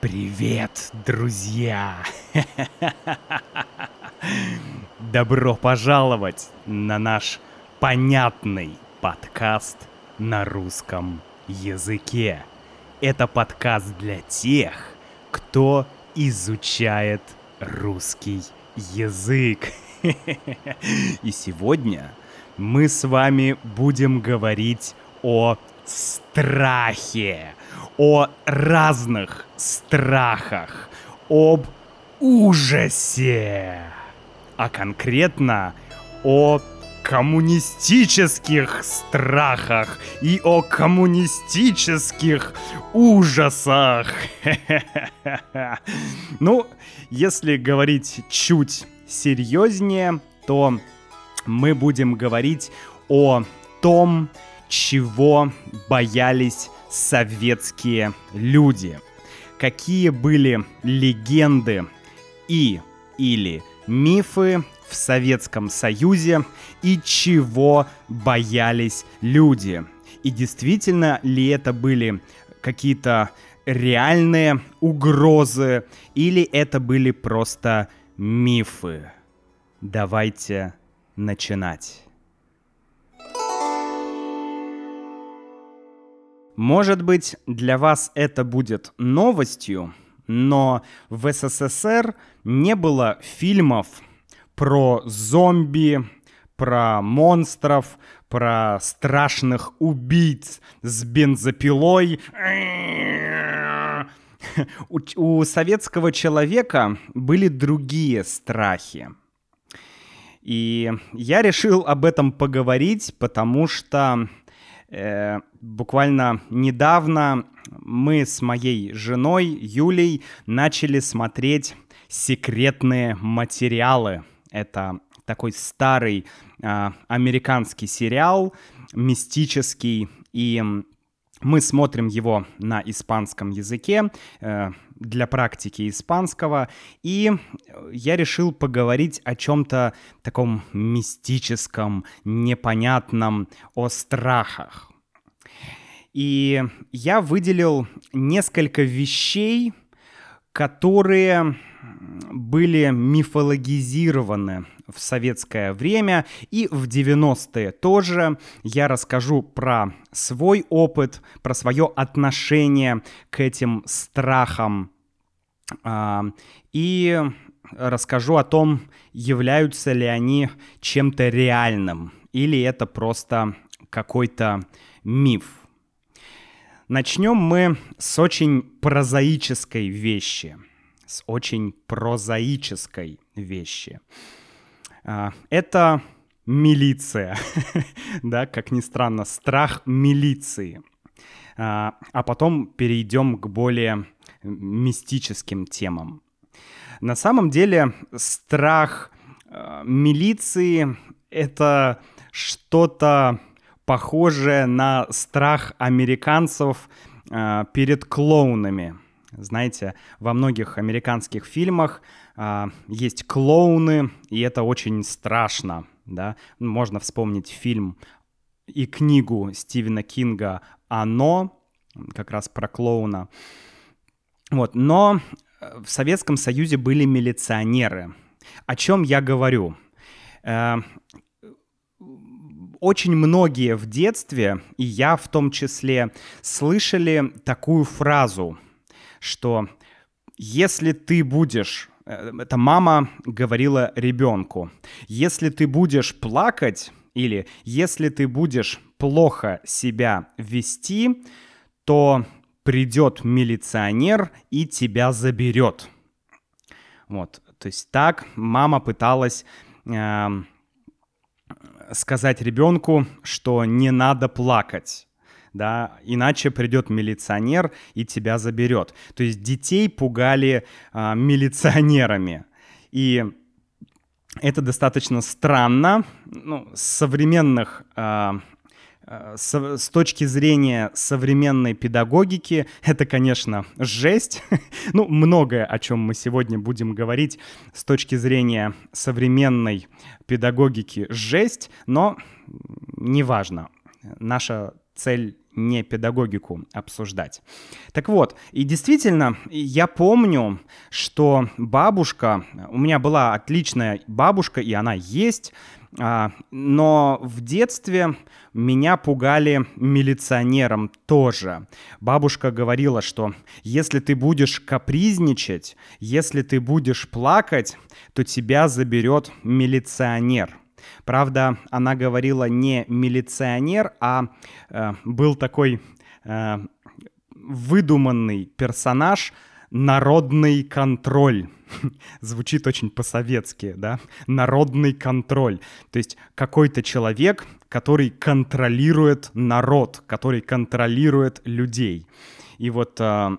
Привет, друзья! Добро пожаловать на наш понятный подкаст на русском языке. Это подкаст для тех, кто изучает русский язык. И сегодня мы с вами будем говорить о страхе, о разных страхах, об ужасе, а конкретно о коммунистических страхах и о коммунистических ужасах. Ну, если говорить чуть серьезнее, то мы будем говорить о том, чего боялись советские люди. Какие были легенды и или мифы в Советском Союзе и чего боялись люди. И действительно ли это были какие-то реальные угрозы или это были просто мифы? Давайте начинать. Может быть, для вас это будет новостью, но в СССР не было фильмов про зомби, про монстров, про страшных убийц с бензопилой. У, у советского человека были другие страхи. И я решил об этом поговорить, потому что Э, буквально недавно мы с моей женой Юлей начали смотреть секретные материалы. Это такой старый э, американский сериал, мистический, и мы смотрим его на испанском языке э, для практики испанского, и я решил поговорить о чем-то таком мистическом, непонятном, о страхах. И я выделил несколько вещей, которые были мифологизированы в советское время и в 90-е тоже. Я расскажу про свой опыт, про свое отношение к этим страхам а, и расскажу о том, являются ли они чем-то реальным или это просто какой-то миф. Начнем мы с очень прозаической вещи. С очень прозаической вещи. А, это милиция. да, как ни странно, страх милиции. А, а потом перейдем к более мистическим темам. На самом деле страх а, милиции — это что-то похожее на страх американцев перед клоунами. Знаете, во многих американских фильмах есть клоуны, и это очень страшно. Да? Можно вспомнить фильм и книгу Стивена Кинга «Оно», как раз про клоуна. Вот, но в Советском Союзе были милиционеры. О чем я говорю? Э, очень многие в детстве, и я в том числе, слышали такую фразу, что если ты будешь, э, это мама говорила ребенку, если ты будешь плакать или если ты будешь плохо себя вести, то придет милиционер и тебя заберет. Вот, то есть так мама пыталась э, сказать ребенку, что не надо плакать да, иначе придет милиционер и тебя заберет. То есть детей пугали а, милиционерами. И это достаточно странно. Ну, современных а, а с, с точки зрения современной педагогики, это, конечно, жесть. ну, многое, о чем мы сегодня будем говорить с точки зрения современной педагогики, жесть, но неважно. Наша цель не педагогику обсуждать. Так вот, и действительно, я помню, что бабушка, у меня была отличная бабушка, и она есть, а, но в детстве меня пугали милиционером тоже. Бабушка говорила, что если ты будешь капризничать, если ты будешь плакать, то тебя заберет милиционер. Правда, она говорила не милиционер, а э, был такой э, выдуманный персонаж народный контроль. Звучит очень по-советски, да? Народный контроль. То есть какой-то человек, который контролирует народ, который контролирует людей. И вот э,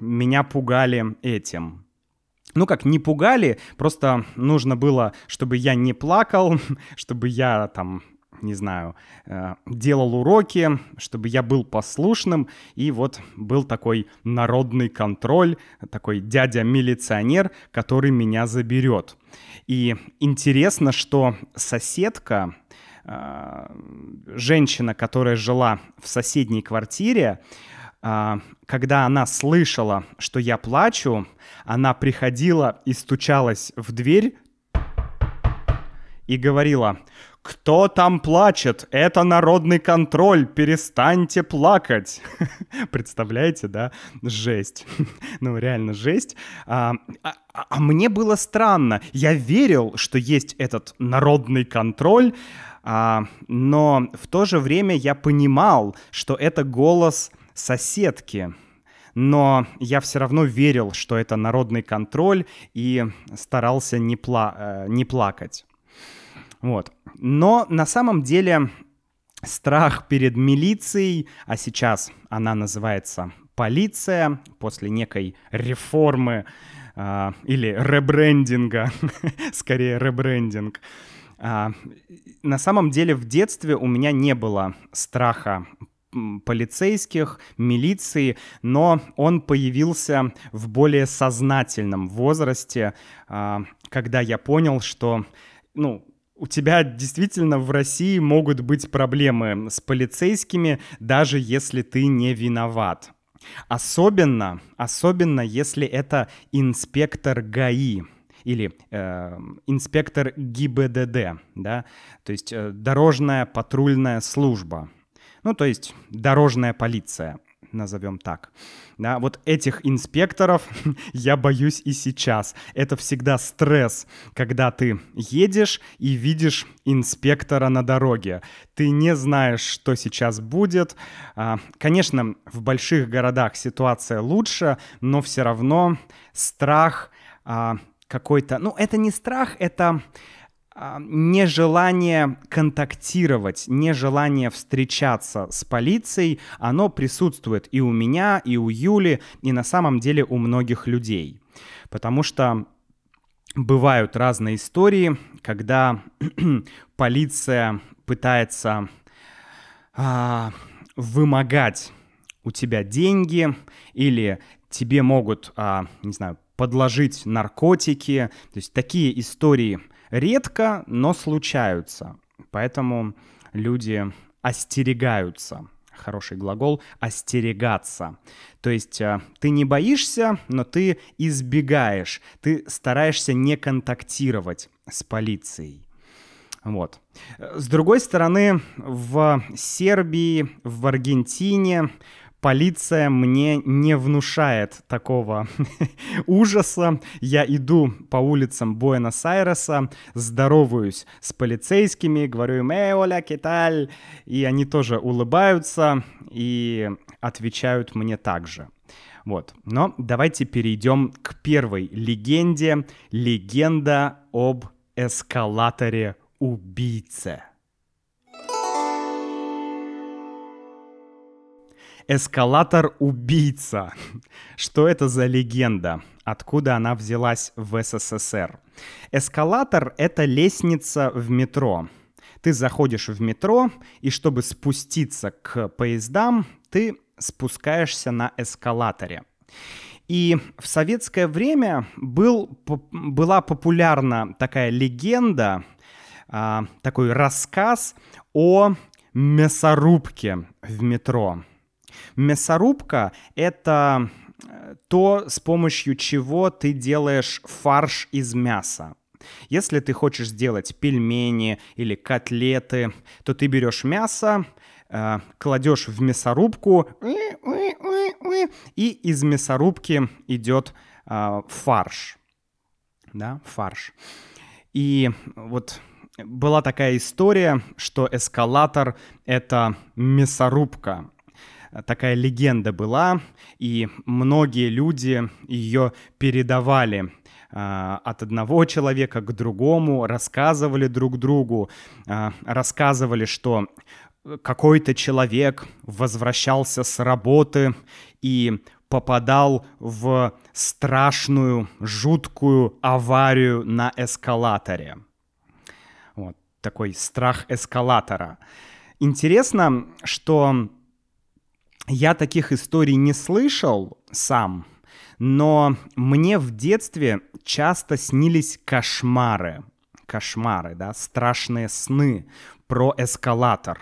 меня пугали этим ну как, не пугали, просто нужно было, чтобы я не плакал, чтобы я там, не знаю, э, делал уроки, чтобы я был послушным, и вот был такой народный контроль, такой дядя-милиционер, который меня заберет. И интересно, что соседка, э, женщина, которая жила в соседней квартире, когда она слышала, что я плачу, она приходила и стучалась в дверь и говорила, «Кто там плачет? Это народный контроль, перестаньте плакать!» Представляете, да? Жесть. ну, реально жесть. А, а, а мне было странно. Я верил, что есть этот народный контроль, а, но в то же время я понимал, что это голос соседки. Но я все равно верил, что это народный контроль и старался не, пла э, не плакать. Вот. Но на самом деле страх перед милицией, а сейчас она называется полиция, после некой реформы э, или ребрендинга, скорее ребрендинг, э, на самом деле в детстве у меня не было страха полицейских, милиции, но он появился в более сознательном возрасте, а, когда я понял, что, ну, у тебя действительно в России могут быть проблемы с полицейскими, даже если ты не виноват. Особенно, особенно если это инспектор ГАИ или э, инспектор ГИБДД, да, то есть э, дорожная патрульная служба. Ну, то есть дорожная полиция, назовем так. Да, вот этих инспекторов я боюсь и сейчас. Это всегда стресс, когда ты едешь и видишь инспектора на дороге. Ты не знаешь, что сейчас будет. А, конечно, в больших городах ситуация лучше, но все равно страх а, какой-то... Ну, это не страх, это нежелание контактировать, нежелание встречаться с полицией, оно присутствует и у меня, и у Юли, и на самом деле у многих людей. Потому что бывают разные истории, когда полиция пытается а, вымогать у тебя деньги или тебе могут, а, не знаю, подложить наркотики. То есть такие истории редко, но случаются. Поэтому люди остерегаются. Хороший глагол остерегаться. То есть э, ты не боишься, но ты избегаешь. Ты стараешься не контактировать с полицией. Вот. С другой стороны, в Сербии, в Аргентине полиция мне не внушает такого ужаса. Я иду по улицам Буэнос-Айреса, здороваюсь с полицейскими, говорю им «Эй, Оля, киталь!» И они тоже улыбаются и отвечают мне также. Вот. Но давайте перейдем к первой легенде. Легенда об эскалаторе убийце. Эскалатор-убийца. Что это за легенда? Откуда она взялась в СССР? Эскалатор — это лестница в метро. Ты заходишь в метро, и чтобы спуститься к поездам, ты спускаешься на эскалаторе. И в советское время был, была популярна такая легенда, а, такой рассказ о мясорубке в метро. Мясорубка — это э, то, с помощью чего ты делаешь фарш из мяса. Если ты хочешь сделать пельмени или котлеты, то ты берешь мясо, э, кладешь в мясорубку, и из мясорубки идет э, фарш. Да, фарш. И вот была такая история, что эскалатор — это мясорубка. Такая легенда была, и многие люди ее передавали а, от одного человека к другому, рассказывали друг другу, а, рассказывали, что какой-то человек возвращался с работы и попадал в страшную, жуткую аварию на эскалаторе. Вот такой страх эскалатора. Интересно, что я таких историй не слышал сам, но мне в детстве часто снились кошмары. Кошмары, да, страшные сны про эскалатор.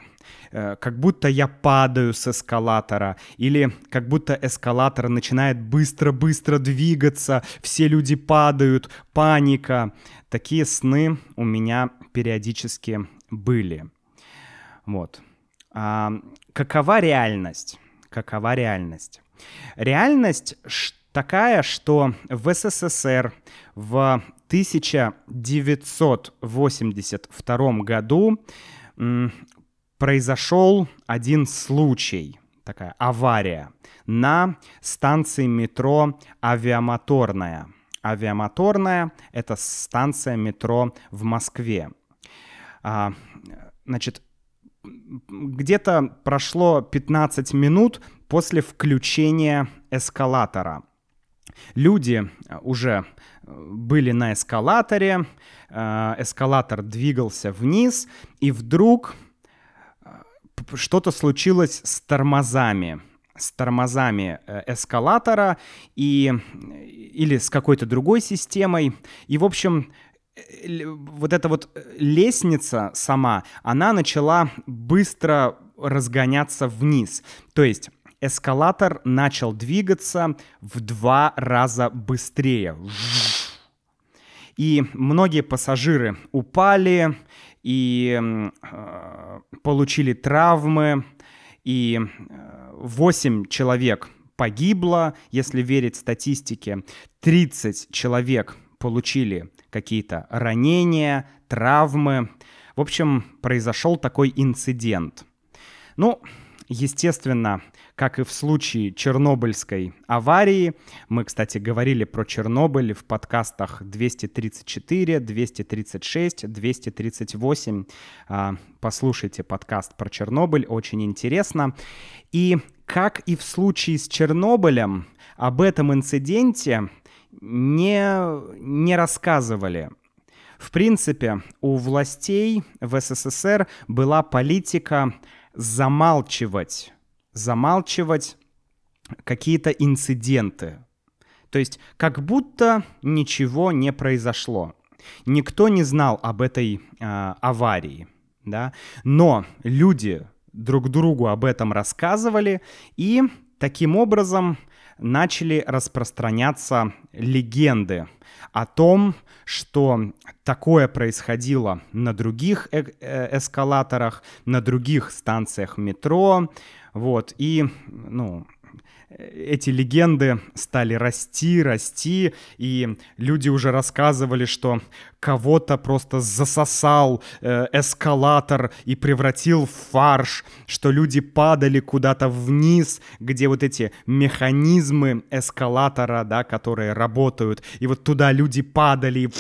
Э, как будто я падаю с эскалатора, или как будто эскалатор начинает быстро-быстро двигаться, все люди падают, паника. Такие сны у меня периодически были. Вот. А, какова реальность? Какова реальность? Реальность такая, что в СССР в 1982 году произошел один случай, такая авария, на станции метро «Авиамоторная». «Авиамоторная» — это станция метро в Москве. А, значит, где-то прошло 15 минут после включения эскалатора. Люди уже были на эскалаторе, э, эскалатор двигался вниз, и вдруг что-то случилось с тормозами с тормозами э, эскалатора и, или с какой-то другой системой. И, в общем, э, вот эта вот э, лестница сама, она начала быстро разгоняться вниз. То есть эскалатор начал двигаться в два раза быстрее. И многие пассажиры упали, и э, получили травмы, и 8 э, человек погибло, если верить статистике, 30 человек получили какие-то ранения, травмы. В общем, произошел такой инцидент. Ну, естественно, как и в случае Чернобыльской аварии. Мы, кстати, говорили про Чернобыль в подкастах 234, 236, 238. Послушайте подкаст про Чернобыль, очень интересно. И как и в случае с Чернобылем, об этом инциденте не, не рассказывали. В принципе, у властей в СССР была политика замалчивать замалчивать какие-то инциденты. То есть как будто ничего не произошло. Никто не знал об этой э, аварии, да, но люди друг другу об этом рассказывали, и таким образом начали распространяться легенды о том, что такое происходило на других э э эскалаторах, на других станциях метро, вот, и, ну, эти легенды стали расти, расти, и люди уже рассказывали, что кого-то просто засосал э, эскалатор и превратил в фарш, что люди падали куда-то вниз, где вот эти механизмы эскалатора, да, которые работают, и вот туда люди падали,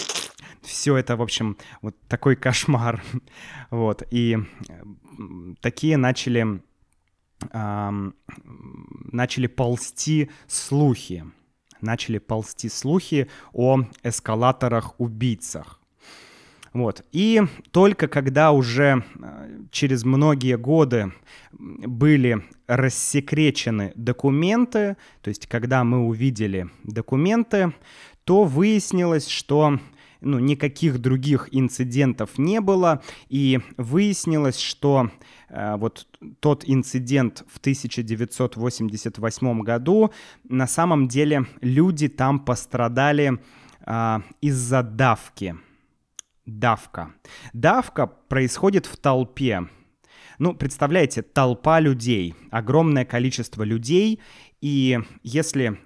все это, в общем, вот такой кошмар. Вот, и такие начали начали ползти слухи. Начали ползти слухи о эскалаторах-убийцах. Вот. И только когда уже э, через многие годы были рассекречены документы, то есть когда мы увидели документы, то выяснилось, что ну, никаких других инцидентов не было, и выяснилось, что вот тот инцидент в 1988 году, на самом деле люди там пострадали э, из-за давки. Давка. Давка происходит в толпе. Ну, представляете, толпа людей, огромное количество людей, и если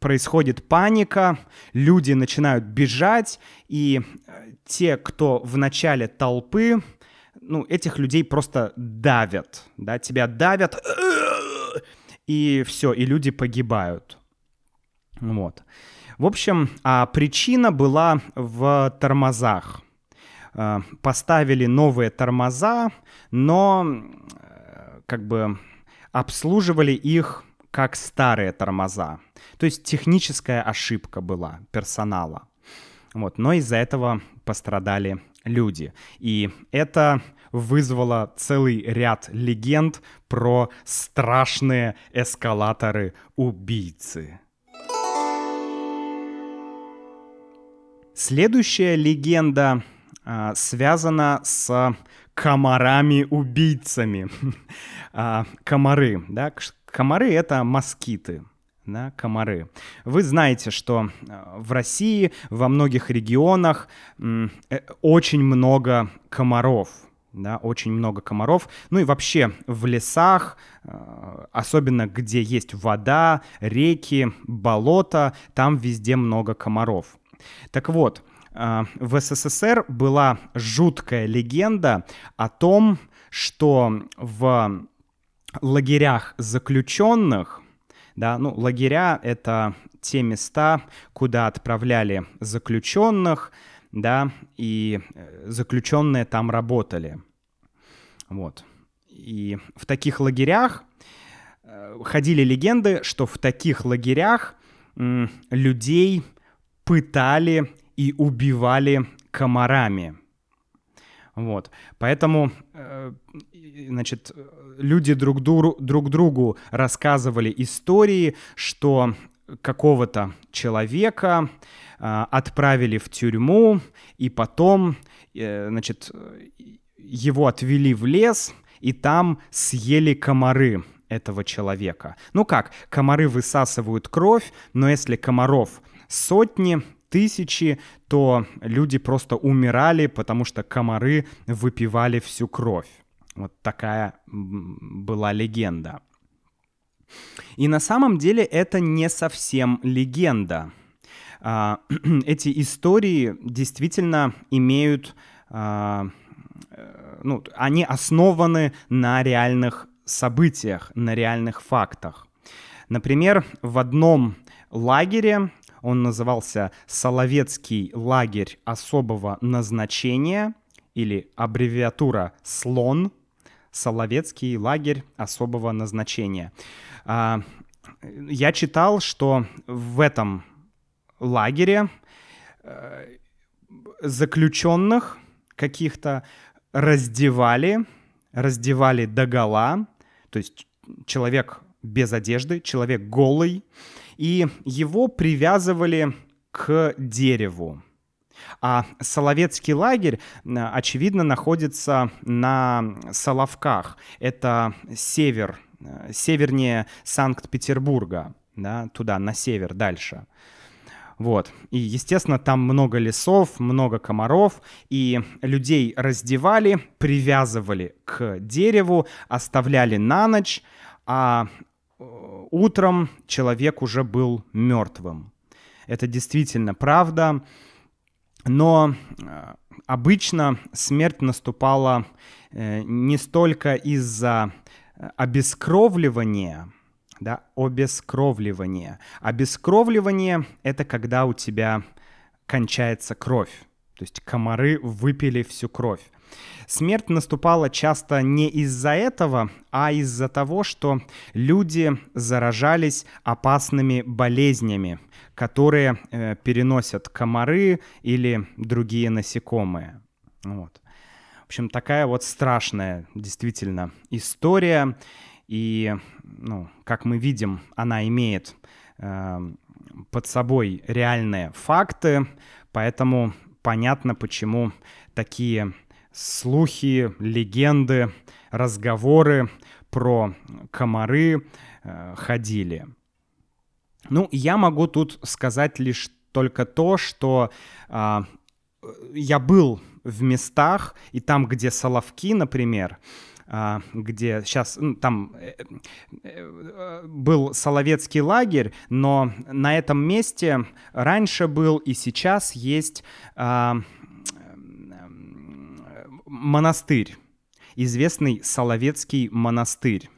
происходит паника, люди начинают бежать, и э, те, кто в начале толпы, ну, этих людей просто давят, да, тебя давят, и все, и люди погибают. Вот. В общем, а причина была в тормозах. Э, поставили новые тормоза, но э, как бы обслуживали их как старые тормоза. То есть техническая ошибка была персонала. Вот, но из-за этого пострадали люди. И это вызвало целый ряд легенд про страшные эскалаторы-убийцы. Следующая легенда а, связана с комарами-убийцами. а, комары, да, комары — это москиты, да, комары. Вы знаете, что э, в России во многих регионах э, очень много комаров, да, очень много комаров. Ну и вообще в лесах, э, особенно где есть вода, реки, болота, там везде много комаров. Так вот, в СССР была жуткая легенда о том, что в лагерях заключенных да, ну, лагеря — это те места, куда отправляли заключенных, да, и э, заключенные там работали. Вот. И в таких лагерях э, ходили легенды, что в таких лагерях людей пытали и убивали комарами. Вот. Поэтому, э, значит, люди друг, друг другу рассказывали истории, что какого-то человека э, отправили в тюрьму, и потом, э, значит, его отвели в лес, и там съели комары этого человека. Ну как, комары высасывают кровь, но если комаров сотни, тысячи, то люди просто умирали, потому что комары выпивали всю кровь. Вот такая была легенда. И на самом деле это не совсем легенда. А, эти истории действительно имеют, а, э, ну, они основаны на реальных событиях, на реальных фактах. Например, в одном лагере, он назывался Соловецкий лагерь особого назначения или аббревиатура СЛОН – Соловецкий лагерь особого назначения. А, я читал, что в этом лагере э, заключенных каких-то раздевали, раздевали до гола, то есть человек без одежды, человек голый, и его привязывали к дереву. А Соловецкий лагерь, очевидно, находится на Соловках. Это север, э, севернее Санкт-Петербурга, да, туда, на север, дальше. Вот. И, естественно, там много лесов, много комаров, и людей раздевали, привязывали к дереву, оставляли на ночь, а утром человек уже был мертвым. Это действительно правда. Но э, обычно смерть наступала э, не столько из-за обескровливания, да, обескровливания. Обескровливание — это когда у тебя кончается кровь. То есть комары выпили всю кровь. Смерть наступала часто не из-за этого, а из-за того, что люди заражались опасными болезнями, которые э, переносят комары или другие насекомые. Вот. В общем, такая вот страшная действительно история. И, ну, как мы видим, она имеет э, под собой реальные факты, поэтому понятно, почему такие слухи, легенды, разговоры про комары э, ходили. Ну, я могу тут сказать лишь только то, что э, я был в местах, и там, где Соловки, например, а, где сейчас ну, там э, э, был Соловецкий лагерь, но на этом месте раньше был и сейчас есть а, монастырь, известный Соловецкий монастырь.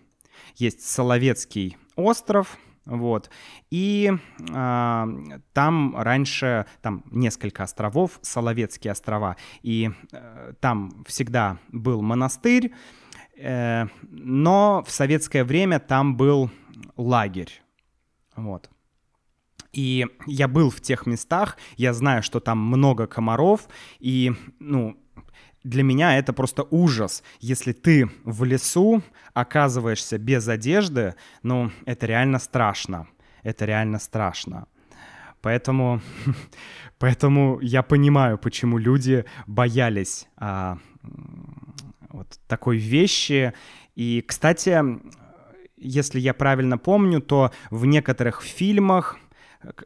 Есть Соловецкий остров, вот. И э, там раньше, там несколько островов, Соловецкие острова, и э, там всегда был монастырь, э, но в советское время там был лагерь. Вот. И я был в тех местах, я знаю, что там много комаров, и, ну, для меня это просто ужас. Если ты в лесу оказываешься без одежды, ну, это реально страшно. Это реально страшно. Поэтому, поэтому я понимаю, почему люди боялись а, вот такой вещи. И, кстати, если я правильно помню, то в некоторых фильмах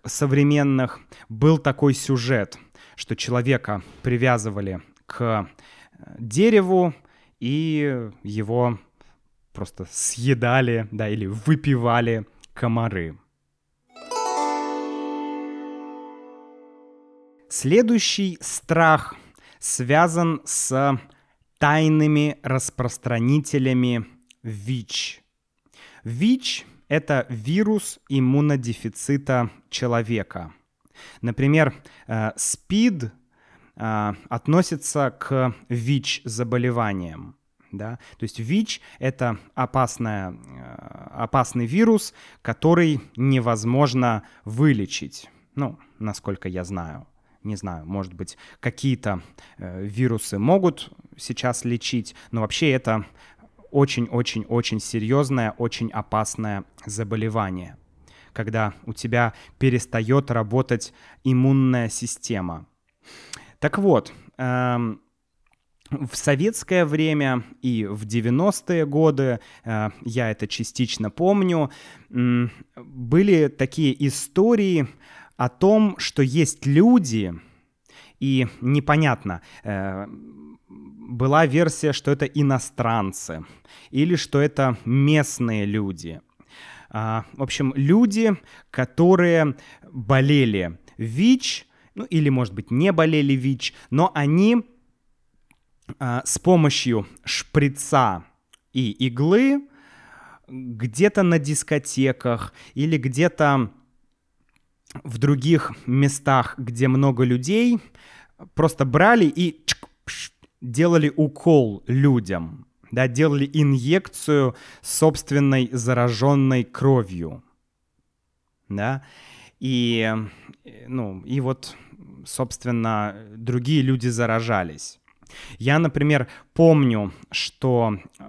современных был такой сюжет, что человека привязывали к дереву, и его просто съедали, да, или выпивали комары. Следующий страх связан с тайными распространителями ВИЧ. ВИЧ — это вирус иммунодефицита человека. Например, э, СПИД а, относится к ВИЧ-заболеваниям. Да? То есть ВИЧ — это опасная, а, опасный вирус, который невозможно вылечить. Ну, насколько я знаю. Не знаю, может быть, какие-то э, вирусы могут сейчас лечить, но вообще это очень-очень-очень серьезное, очень опасное заболевание, когда у тебя перестает работать иммунная система. Так вот, эм, в советское время и в 90-е годы, э, я это частично помню, э, были такие истории о том, что есть люди, и непонятно, э, была версия, что это иностранцы или что это местные люди. Э, в общем, люди, которые болели ВИЧ, ну или, может быть, не болели ВИЧ, но они э, с помощью шприца и иглы где-то на дискотеках или где-то в других местах, где много людей, просто брали и делали укол людям, да, делали инъекцию собственной зараженной кровью, да, и, ну, и вот, собственно, другие люди заражались. Я, например, помню, что э,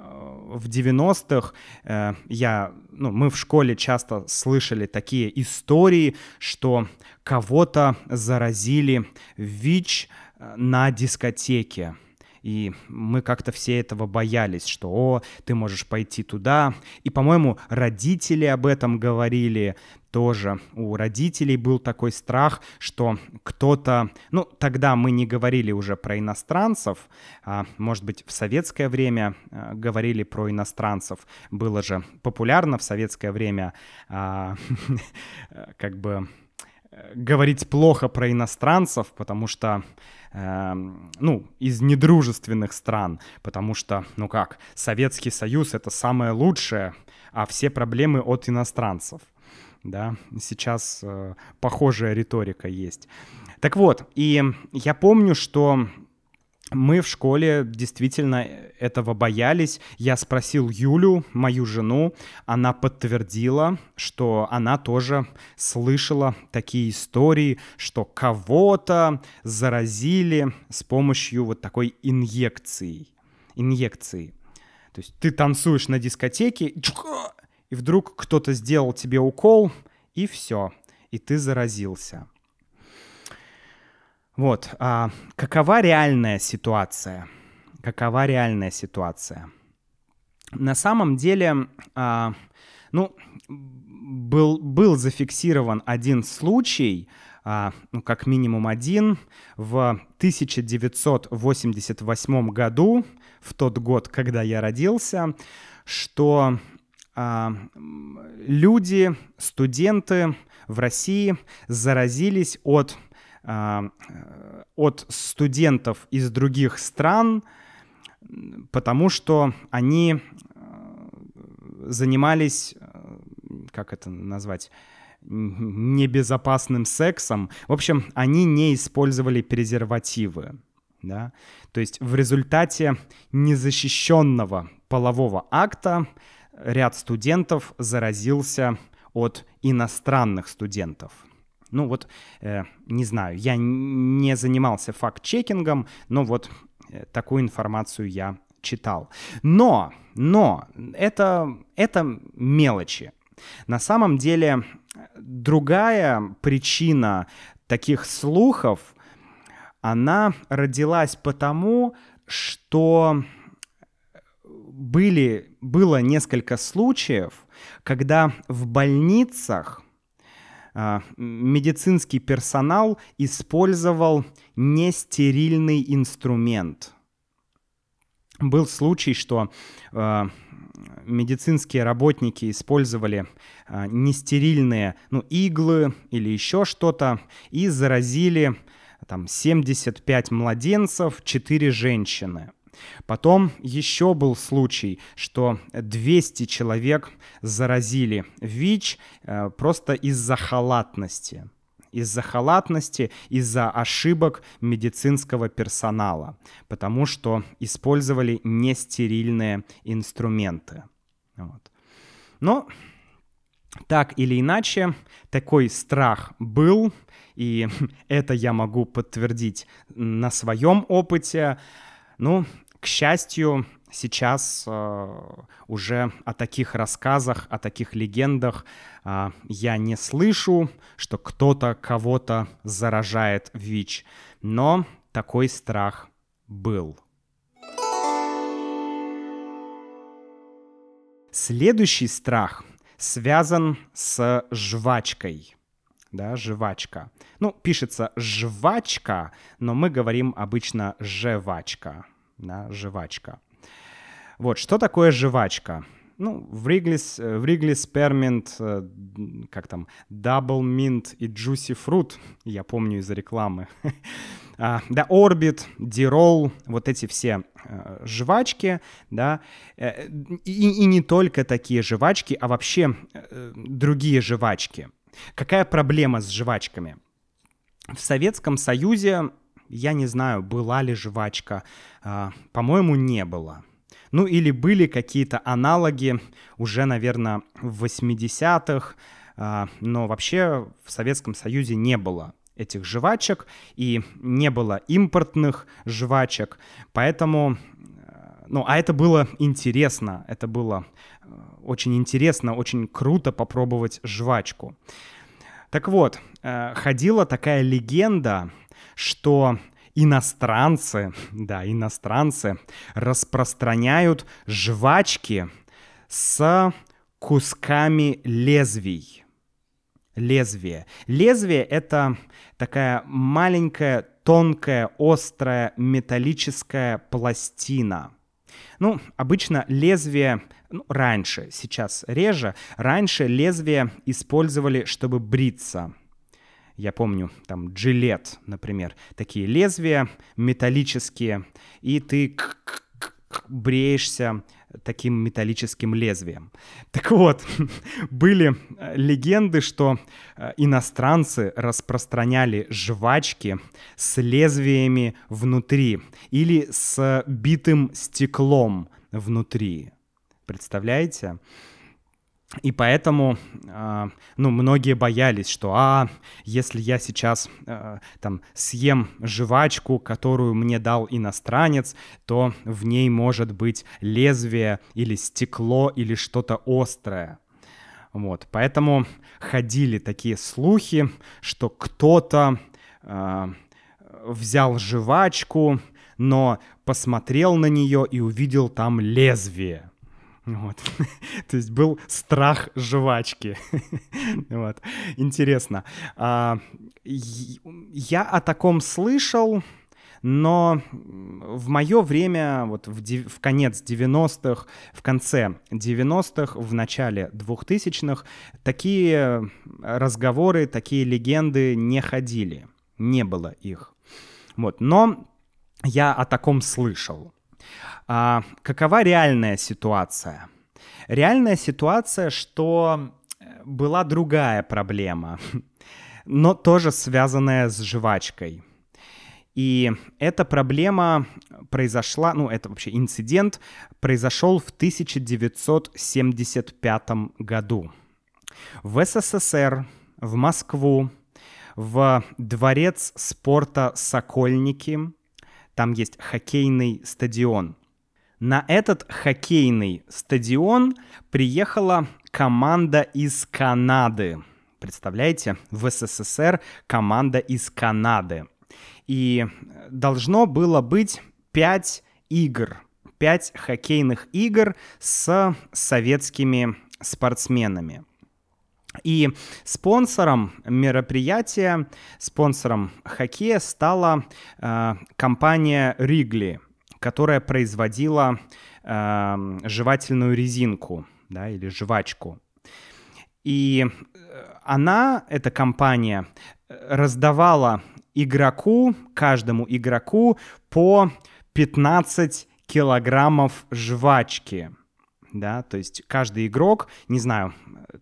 в 90-х э, я, ну, мы в школе часто слышали такие истории, что кого-то заразили ВИЧ э, на дискотеке. И мы как-то все этого боялись, что, о, ты можешь пойти туда. И, по-моему, родители об этом говорили тоже. У родителей был такой страх, что кто-то... Ну, тогда мы не говорили уже про иностранцев. А, может быть, в советское время а, говорили про иностранцев. Было же популярно в советское время а, как бы э, говорить плохо про иностранцев, потому что Эм, ну, из недружественных стран, потому что, ну как, Советский Союз — это самое лучшее, а все проблемы от иностранцев. Да, сейчас э, похожая риторика есть. Так вот, и я помню, что мы в школе действительно этого боялись. Я спросил Юлю, мою жену, она подтвердила, что она тоже слышала такие истории, что кого-то заразили с помощью вот такой инъекции. Инъекции. То есть ты танцуешь на дискотеке, и вдруг кто-то сделал тебе укол, и все, и ты заразился. Вот. А какова реальная ситуация? какова реальная ситуация? На самом деле, а, ну, был, был зафиксирован один случай, а, ну, как минимум один, в 1988 году, в тот год, когда я родился, что люди, студенты в России заразились от, а, от студентов из других стран, потому что они а, занимались, как это назвать, небезопасным сексом. В общем, они не использовали презервативы. Да? То есть в результате незащищенного полового акта ряд студентов заразился от иностранных студентов. Ну вот, э, не знаю, я не занимался факт-чекингом, но вот э, такую информацию я читал. Но, но, это, это мелочи. На самом деле, другая причина таких слухов, она родилась потому, что были, было несколько случаев, когда в больницах а, медицинский персонал использовал нестерильный инструмент. Был случай, что э, медицинские работники использовали э, нестерильные ну, иглы или еще что-то и заразили там 75 младенцев, 4 женщины. Потом еще был случай, что 200 человек заразили ВИЧ э, просто из-за халатности из-за халатности, из-за ошибок медицинского персонала, потому что использовали нестерильные инструменты. Вот. Но так или иначе, такой страх был, и это я могу подтвердить на своем опыте. Ну, к счастью, сейчас э, уже о таких рассказах, о таких легендах э, я не слышу, что кто-то кого-то заражает ВИЧ, но такой страх был. Следующий страх связан с жвачкой. Да, жвачка. Ну, пишется жвачка, но мы говорим обычно жвачка да, жвачка. Вот, что такое жвачка? Ну, в Wrigley's, в Wrigley's Spearmint, э, как там, Double Mint и Juicy Fruit, я помню из рекламы. да, Orbit, D-Roll, вот эти все э, жвачки, да, э, и, и не только такие жвачки, а вообще другие жвачки. Какая проблема с жвачками? В Советском Союзе я не знаю, была ли жвачка. А, по-моему, не было. Ну или были какие-то аналоги уже, наверное, в 80-х, а, но вообще в Советском Союзе не было этих жвачек и не было импортных жвачек, поэтому, ну, а это было интересно, это было э, очень интересно, очень круто попробовать жвачку. Так вот, э, ходила такая легенда, что иностранцы, да, иностранцы распространяют жвачки с кусками лезвий. Лезвие. Лезвие — это такая маленькая, тонкая, острая металлическая пластина. Ну, обычно лезвие, ну, раньше, сейчас реже, раньше лезвие использовали, чтобы бриться. Я помню, там, джилет, например, такие лезвия металлические, и ты бреешься таким металлическим лезвием. Так вот, были э, легенды, что э, иностранцы распространяли жвачки с лезвиями внутри или с битым стеклом внутри. Представляете? И поэтому, э, ну, многие боялись, что, а, если я сейчас э, там съем жвачку, которую мне дал иностранец, то в ней может быть лезвие или стекло или что-то острое. Вот, поэтому ходили такие слухи, что кто-то э, взял жвачку, но посмотрел на нее и увидел там лезвие. Вот. То есть был страх жвачки. вот. Интересно. А, я о таком слышал, но в мое время, вот в, в конец 90-х, в конце 90-х, в начале 2000-х, такие разговоры, такие легенды не ходили. Не было их. Вот. Но я о таком слышал. А, какова реальная ситуация? Реальная ситуация, что была другая проблема, но тоже связанная с жвачкой. И эта проблема произошла, ну это вообще инцидент, произошел в 1975 году. В СССР, в Москву, в дворец спорта «Сокольники», там есть хоккейный стадион. На этот хоккейный стадион приехала команда из Канады. Представляете, в СССР команда из Канады. И должно было быть 5 игр, 5 хоккейных игр с советскими спортсменами. И спонсором мероприятия, спонсором хоккея стала э, компания Ригли, которая производила э, жевательную резинку, да, или жвачку. И э, она, эта компания, раздавала игроку, каждому игроку по 15 килограммов жвачки. Да, то есть каждый игрок, не знаю,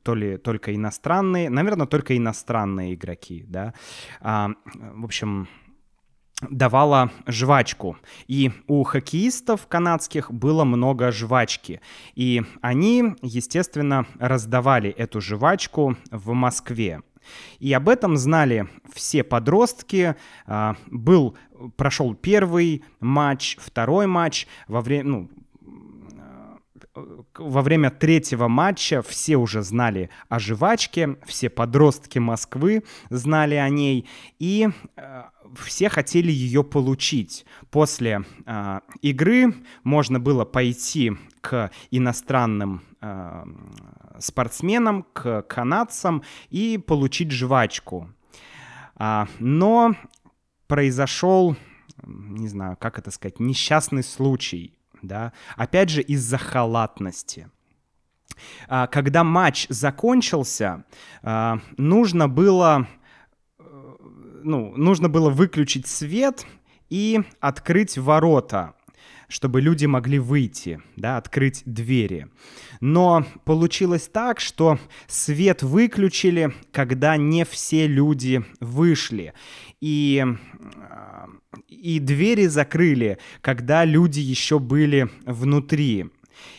то ли только иностранные, наверное, только иностранные игроки, да, а, в общем, давала жвачку. И у хоккеистов канадских было много жвачки. И они, естественно, раздавали эту жвачку в Москве. И об этом знали все подростки. А, был, прошел первый матч, второй матч. Во время, ну, во время третьего матча все уже знали о жвачке, все подростки Москвы знали о ней, и э, все хотели ее получить. После э, игры можно было пойти к иностранным э, спортсменам, к канадцам и получить жвачку. А, но произошел, не знаю, как это сказать, несчастный случай да, опять же из-за халатности. А, когда матч закончился, а, нужно было, э, ну, нужно было выключить свет и открыть ворота чтобы люди могли выйти, да, открыть двери. Но получилось так, что свет выключили, когда не все люди вышли. И, и двери закрыли, когда люди еще были внутри.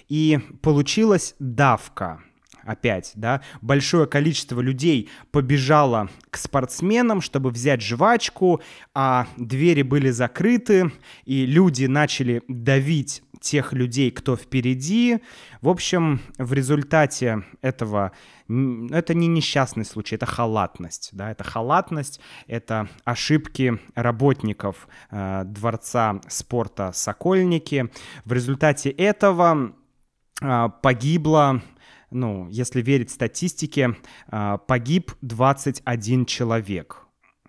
И получилась давка опять, да, большое количество людей побежало к спортсменам, чтобы взять жвачку, а двери были закрыты, и люди начали давить тех людей, кто впереди. В общем, в результате этого это не несчастный случай, это халатность, да, это халатность, это ошибки работников э, дворца спорта Сокольники. В результате этого э, погибло ну, если верить статистике, а, погиб 21 человек,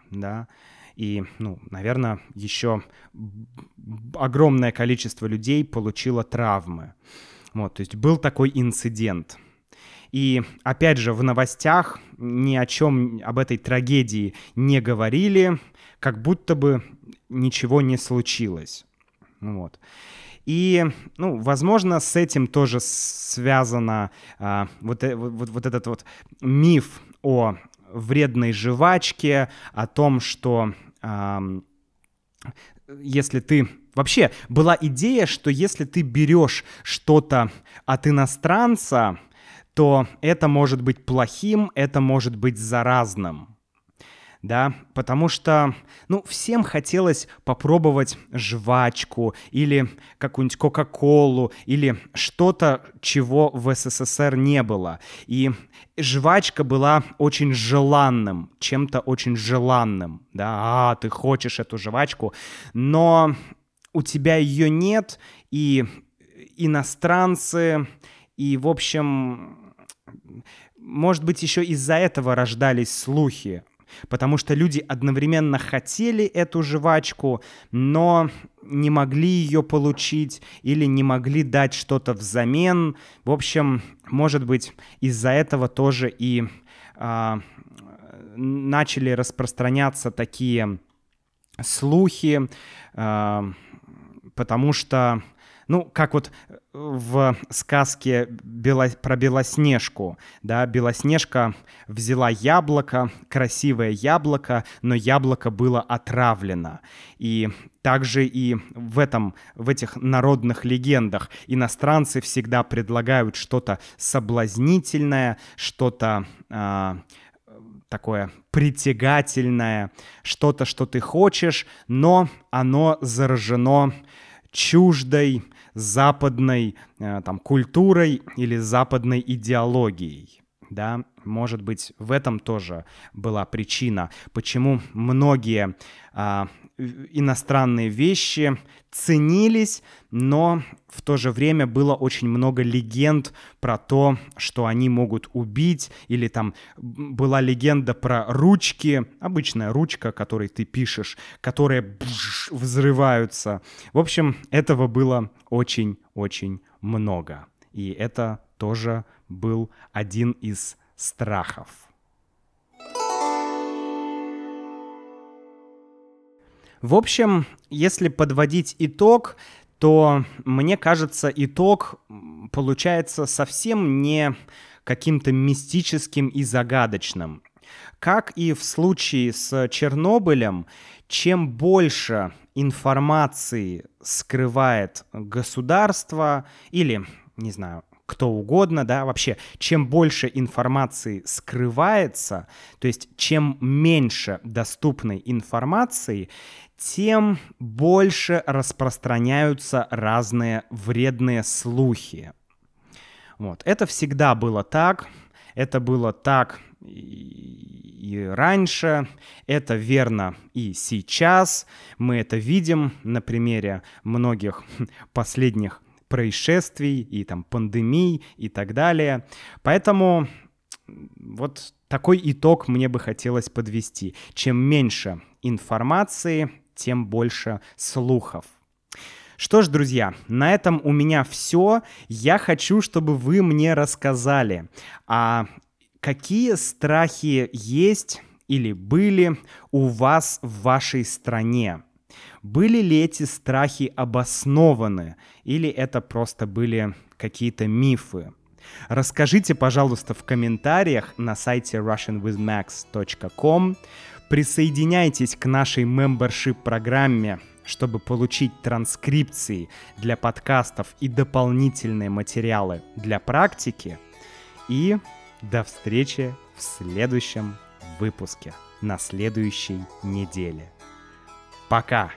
да, и, ну, наверное, еще огромное количество людей получило травмы. Вот, то есть был такой инцидент. И опять же, в новостях ни о чем об этой трагедии не говорили, как будто бы ничего не случилось. Вот. И, ну, возможно, с этим тоже связано а, вот, э, вот, вот этот вот миф о вредной жвачке, о том, что а, если ты Вообще была идея, что если ты берешь что-то от иностранца, то это может быть плохим, это может быть заразным да, потому что, ну, всем хотелось попробовать жвачку или какую-нибудь Кока-Колу или что-то, чего в СССР не было. И жвачка была очень желанным, чем-то очень желанным, да, а, ты хочешь эту жвачку, но у тебя ее нет, и иностранцы, и, в общем, может быть, еще из-за этого рождались слухи, потому что люди одновременно хотели эту жвачку, но не могли ее получить или не могли дать что-то взамен. В общем, может быть, из-за этого тоже и а, начали распространяться такие слухи, а, потому что ну, как вот э, в сказке Бело... про Белоснежку, да, Белоснежка взяла яблоко, красивое яблоко, но яблоко было отравлено. И также и в этом, в этих народных легендах иностранцы всегда предлагают что-то соблазнительное, что-то э, такое притягательное, что-то, что ты хочешь, но оно заражено чуждой западной э, там, культурой или западной идеологией. Да, может быть, в этом тоже была причина, почему многие а, иностранные вещи ценились, но в то же время было очень много легенд про то, что они могут убить, или там была легенда про ручки, обычная ручка, которой ты пишешь, которые бж, взрываются. В общем, этого было очень-очень много. И это тоже был один из страхов. В общем, если подводить итог, то мне кажется, итог получается совсем не каким-то мистическим и загадочным. Как и в случае с Чернобылем, чем больше информации скрывает государство или, не знаю, кто угодно, да, вообще, чем больше информации скрывается, то есть чем меньше доступной информации, тем больше распространяются разные вредные слухи. Вот. Это всегда было так, это было так и раньше, это верно и сейчас. Мы это видим на примере многих последних происшествий и там пандемий и так далее. Поэтому вот такой итог мне бы хотелось подвести. Чем меньше информации, тем больше слухов. Что ж, друзья, на этом у меня все. Я хочу, чтобы вы мне рассказали, а какие страхи есть или были у вас в вашей стране. Были ли эти страхи обоснованы или это просто были какие-то мифы? Расскажите, пожалуйста, в комментариях на сайте russianwithmax.com. Присоединяйтесь к нашей membership-программе, чтобы получить транскрипции для подкастов и дополнительные материалы для практики. И до встречи в следующем выпуске на следующей неделе. Пока!